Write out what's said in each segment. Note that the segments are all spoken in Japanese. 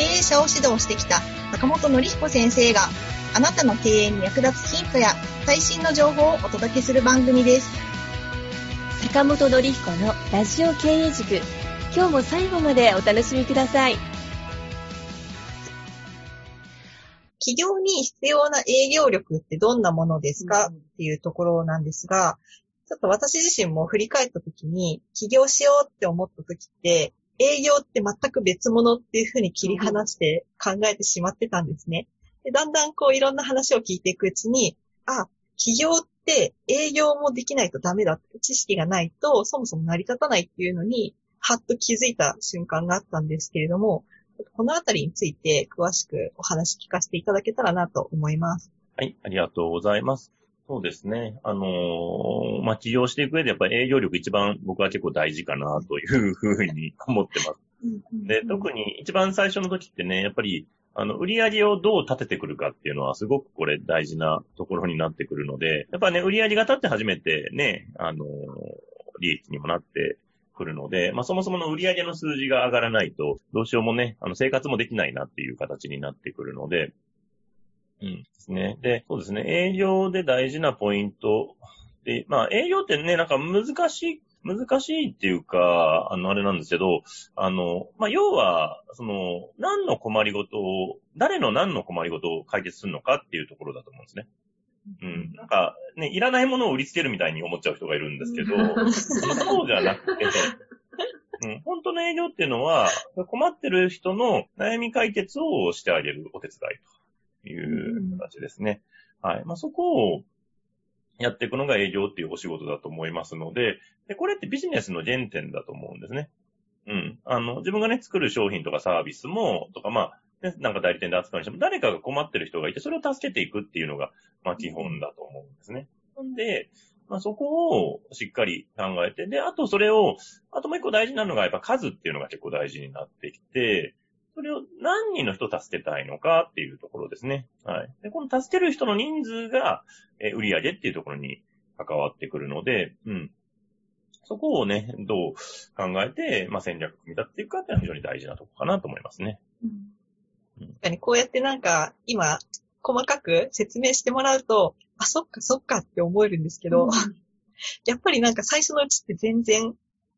経営者を指導してきた坂本典彦先生があなたの経営に役立つヒントや最新の情報をお届けする番組です。坂本典彦のラジオ経営塾。今日も最後までお楽しみください。企業に必要な営業力ってどんなものですか、っていうところなんですが、ちょっと私自身も振り返った時に、起業しようって思った時って、営業って全く別物っていうふうに切り離して考えてしまってたんですね。でだんだんこういろんな話を聞いていくうちに、あ、起業って営業もできないとダメだって知識がないとそもそも成り立たないっていうのに、はっと気づいた瞬間があったんですけれども、このあたりについて詳しくお話聞かせていただけたらなと思います。はい、ありがとうございます。そうですね。あのー、まあ、起業していく上でやっぱり営業力一番僕は結構大事かなというふうに思ってます。で、特に一番最初の時ってね、やっぱり、あの、売り上げをどう立ててくるかっていうのはすごくこれ大事なところになってくるので、やっぱね、売り上げが立って初めてね、あのー、利益にもなってくるので、まあそもそもの売り上げの数字が上がらないと、どうしようもね、あの生活もできないなっていう形になってくるので、うんですね。で、そうですね、営業で大事なポイントで、まあ営業ってね、なんか難しい難しいっていうか、あの、あれなんですけど、あの、まあ、要は、その、何の困りごとを、誰の何の困りごとを解決するのかっていうところだと思うんですね。うん。なんか、ね、いらないものを売りつけるみたいに思っちゃう人がいるんですけど、そうじゃなくて、うん、本当の営業っていうのは、困ってる人の悩み解決をしてあげるお手伝いという形ですね。はい。まあ、そこをやっていくのが営業っていうお仕事だと思いますので、で、これってビジネスの原点だと思うんですね。うん。あの、自分がね、作る商品とかサービスも、とか、まあ、ね、なんか代理店で扱うにしても、誰かが困ってる人がいて、それを助けていくっていうのが、まあ基本だと思うんですね。なんで、まあそこをしっかり考えて、で、あとそれを、あともう一個大事なのがやっぱ数っていうのが結構大事になってきて、それを何人の人を助けたいのかっていうところですね。はい。で、この助ける人の人数が、え売り上げっていうところに関わってくるので、うん。そこをね、どう考えて、まあ、戦略組み立てていくかっていうのは非常に大事なところかなと思いますね。うん確かにこうやってなんか、今、細かく説明してもらうと、あ、そっかそっかって思えるんですけど、うん、やっぱりなんか最初のうちって全然、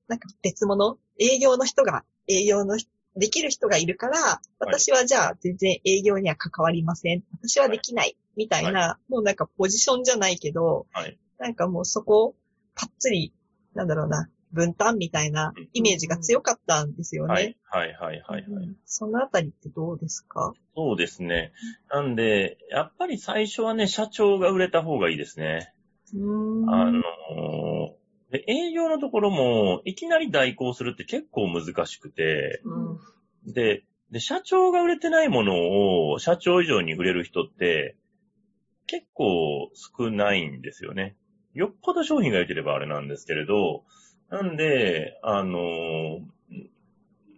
なんか別物、営業の人が、営業のできる人がいるから、私はじゃあ全然営業には関わりません。私はできない。みたいな、はい、もうなんかポジションじゃないけど、はい、なんかもうそこ、パッツリ、なんだろうな、分担みたいなイメージが強かったんですよね。はい、はい、はい、はい、はい。そのあたりってどうですか？そうですね。なんで、やっぱり最初はね、社長が売れた方がいいですね。うんあので、営業のところも、いきなり代行するって結構難しくて、うん、で、で、社長が売れてないものを社長以上に売れる人って、結構少ないんですよね。よっぽど商品が良ければあれなんですけれど、なんで、あの、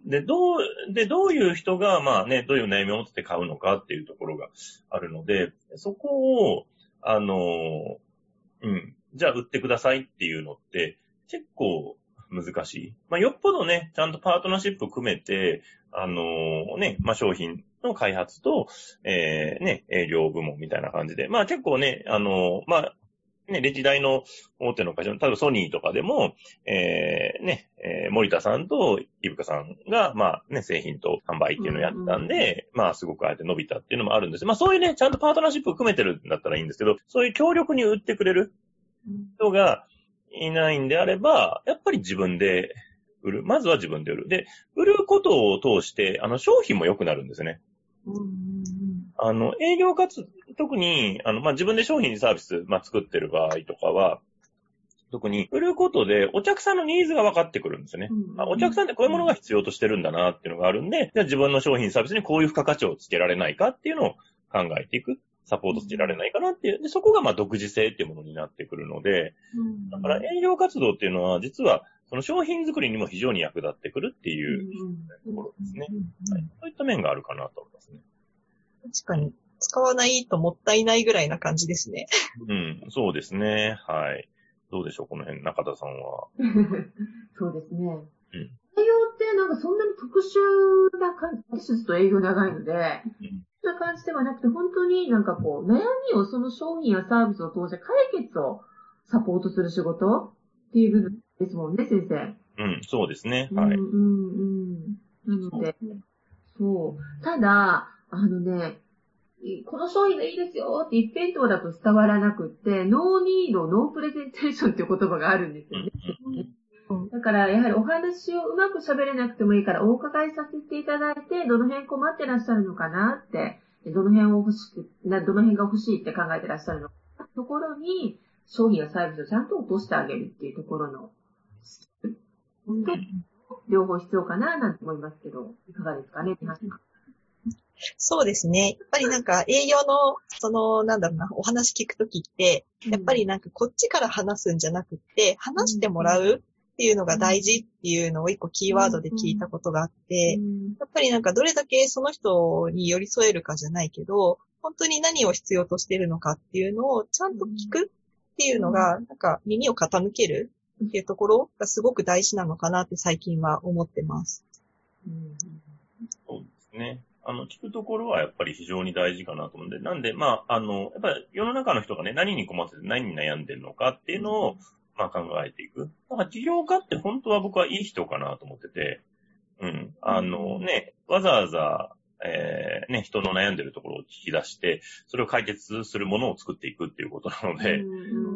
で、どう、で、どういう人が、まあね、どういう悩みを持って買うのかっていうところがあるので、そこを、あの、うん、じゃあ売ってくださいっていうのって、結構難しい。まあ、よっぽどね、ちゃんとパートナーシップ組めて、あのね、まあ、商品の開発と、えー、ね、営業部門みたいな感じで、まあ、結構ね、あのまあ、ね、レジ台の大手の会社の、例えばソニーとかでも、えー、ね、えー、森田さんとイブカさんが、まあね、製品と販売っていうのをやったんで、うんうん、まあすごくあえて伸びたっていうのもあるんです。まあそういうね、ちゃんとパートナーシップを組めてるんだったらいいんですけど、そういう強力に売ってくれる人がいないんであれば、やっぱり自分で売る。まずは自分で売る。で、売ることを通して、あの、商品も良くなるんですね。うんあの、営業活、特に、あの、まあ、自分で商品サービス、まあ、作ってる場合とかは、特に売ることでお客さんのニーズが分かってくるんですよね。うん、あお客さんってこういうものが必要としてるんだなっていうのがあるんで、じゃあ自分の商品サービスにこういう付加価値をつけられないかっていうのを考えていく。サポートつけられないかなっていう。で、そこがまあ独自性っていうものになってくるので、だから営業活動っていうのは実はその商品作りにも非常に役立ってくるっていうところですね。はい、そういった面があるかなと思いますね。確かに。使わないともったいないぐらいな感じですね。うん、そうですね。はい。どうでしょう、この辺、中田さんは。そうですね。うん。営業ってなんかそんなに特殊な感じ、私ずっと営業長いので、うんな感じではなくて、本当になんかこう、悩みをその商品やサービスを通して解決をサポートする仕事っていう部分ですもんね、先生。うん、そうですね。はい。うん、うん、なので、そう。ただ、あのね、この商品がいいですよって一辺倒だと伝わらなくって、 no need, no presentation っていう言葉があるんですよね。だから、やはりお話をうまく喋れなくてもいいから、お伺いさせていただいて、どの辺困ってらっしゃるのかなって、どの辺を欲しく、どの辺が欲しいって考えてらっしゃるのか、ところに、商品やサービスをちゃんと落としてあげるっていうところの、両方必要かな、なんて思いますけど、いかがですかね、皆さん。そうですね。やっぱりなんか営業の、その、なんだろうな、お話聞くときって、やっぱりなんかこっちから話すんじゃなくて、話してもらうっていうのが大事っていうのを一個キーワードで聞いたことがあって、やっぱりなんかどれだけその人に寄り添えるかじゃないけど、本当に何を必要としているのかっていうのをちゃんと聞くっていうのが、なんか耳を傾けるっていうところがすごく大事なのかなって最近は思ってます。そうですね。あの、聞くところはやっぱり非常に大事かなと思うんで、なんで、まあ、あの、やっぱり世の中の人がね、何に困ってて何に悩んでるのかっていうのを、まあ考えていく。だから起業家って本当は僕はいい人かなと思ってて、うん。あのね、わざわざ、えー、ね、人の悩んでるところを聞き出して、それを解決するものを作っていくっていうことなので、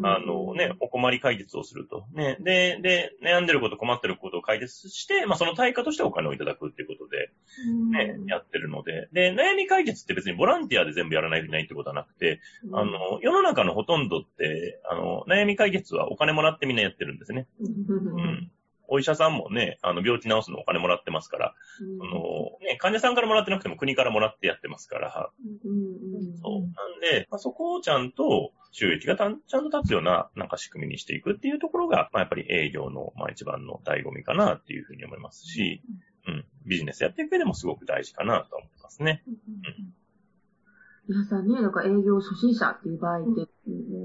あのね、お困り解決をすると。ね、で、で、悩んでること、困ってることを解決して、まあその対価としてお金をいただくっていうことで、ね、やってるので、で、悩み解決って別にボランティアで全部やらないといけないってことはなくて、あの、世の中のほとんどって、あの、悩み解決はお金もらってみんなやってるんですね。うん。お医者さんもね、あの、病気治すのお金もらってますから、うん、あの、ね、患者さんからもらってなくても国からもらってやってますから、うん、そう。なんで、まあ、そこをちゃんと収益がちゃんと立つような、なんか仕組みにしていくっていうところが、まあ、やっぱり営業の、まあ、一番の醍醐味かなっていうふうに思いますし、うん、ビジネスやっていく上でもすごく大事かなと思ってますね。うん皆さんね、なんか営業初心者っていう場合って、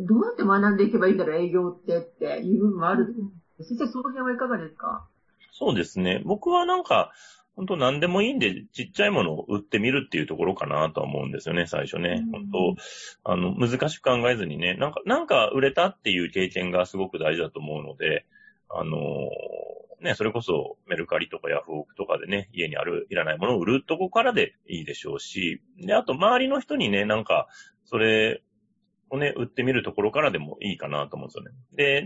どうやって学んでいけばいいんだろう、営業ってっていう部分もある先生、その辺はいかがですか？そうですね。僕はなんか、本当何でもいいんで、ちっちゃいものを売ってみるっていうところかなとは思うんですよね、最初ね。本当あの、難しく考えずにね、なんか、なんか売れたっていう経験がすごく大事だと思うので、あのね、それこそメルカリとかヤフオクとかでね、家にあるいらないものを売るとこからでいいでしょうし、で、あと周りの人にね、なんか、それをね、売ってみるところからでもいいかなと思うんですよね。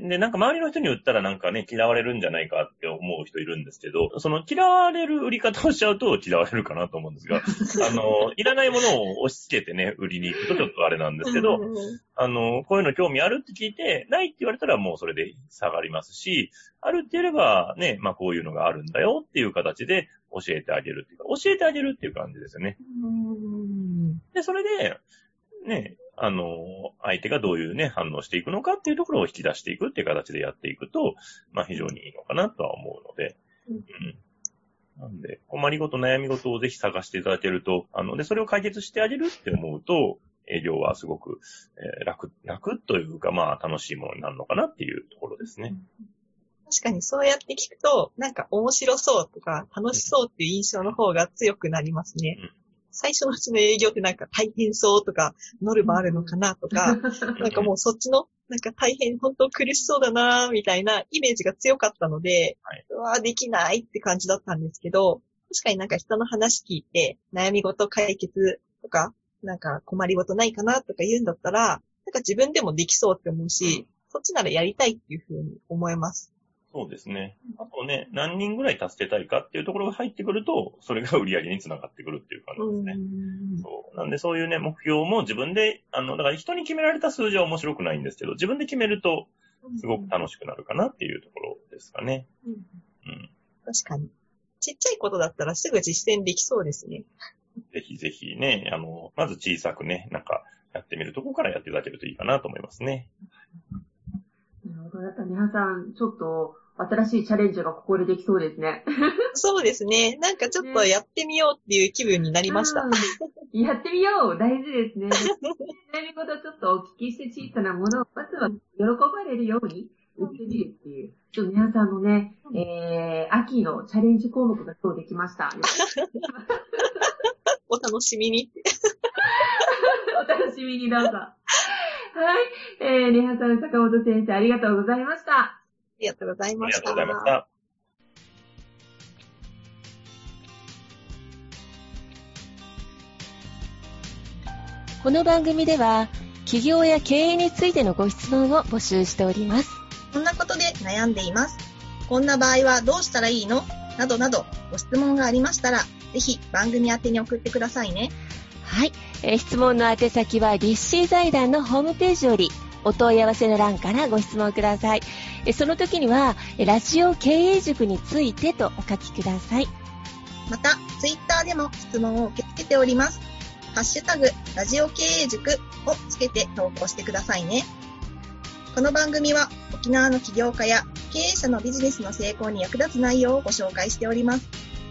で、で、なんか周りの人に売ったらなんかね、嫌われるんじゃないかって思う人いるんですけど、その嫌われる売り方をしちゃうと嫌われるかなと思うんですが、あの、いらないものを押し付けてね、売りに行くとちょっとあれなんですけど、あの、こういうの興味あるって聞いて、ないって言われたらもうそれで下がりますし、あるって言えればね、まあこういうのがあるんだよっていう形で教えてあげるっていうか、教えてあげるっていう感じですよね。で、それで、ね、あの、相手がどういうね、反応していくのかっていうところを引き出していくっていう形でやっていくと、まあ非常にいいのかなとは思うので、うん。なんで、困りごと、悩みごとをぜひ探していただけると、あの、で、それを解決してあげるって思うと、営業はすごく、えー、楽、楽というか、まあ楽しいものになるのかなっていうところですね。確かにそうやって聞くと、なんか面白そうとか楽しそうっていう印象の方が強くなりますね。うん最初のうちの営業ってなんか大変そうとか、ノルマあるのかなとか、なんかもうそっちの、なんか大変、本当苦しそうだなみたいなイメージが強かったので、はい、うわできないって感じだったんですけど、確かになんか人の話聞いて、悩み事解決とか、なんか困りごとないかなとか言うんだったら、なんか自分でもできそうって思うし、そっちならやりたいっていうふうに思います。そうですね。あとね、何人ぐらい助けたいかっていうところが入ってくると、それが売り上げにつながってくるっていう感じですね。うそうなんでそういうね、目標も自分で、あの、だから人に決められた数字は面白くないんですけど、自分で決めると、すごく楽しくなるかなっていうところですかね。うんうん。確かに。ちっちゃいことだったらすぐ実践できそうですね。ぜひぜひね、あの、まず小さくね、なんか、やってみるとこからやっていただけるといいかなと思いますね。なるほど。やっぱ皆さん、ちょっと、新しいチャレンジがここでできそうですね。そうですね。なんかちょっとやってみようっていう気分になりました。うんやってみよう大事ですね。悩み事ちょっとお聞きして小さなものを、まずは喜ばれるように売ってみるっていう。ちょっと皆さんのね、えー、秋のチャレンジ項目が今日できました？お楽しみに。お楽しみにどうぞ。はい。えー、リハさん、坂本先生、ありがとうございました。ありがとうございました。ありがとうございました。この番組では企業や経営についてのご質問を募集しております。こんなことで悩んでいます。こんな場合はどうしたらいいの？などなど、ご質問がありましたら、ぜひ番組宛てに送ってくださいね。はい、えー質問の宛先は立志財団のホームページよりお問い合わせの欄からご質問ください。えその時にはえラジオ経営塾についてとお書きください。また、ツイッターでも質問を受け付けております。ハッシュタグ、ラジオ経営塾をつけて投稿してくださいね。この番組は沖縄の起業家や経営者のビジネスの成功に役立つ内容をご紹介しております。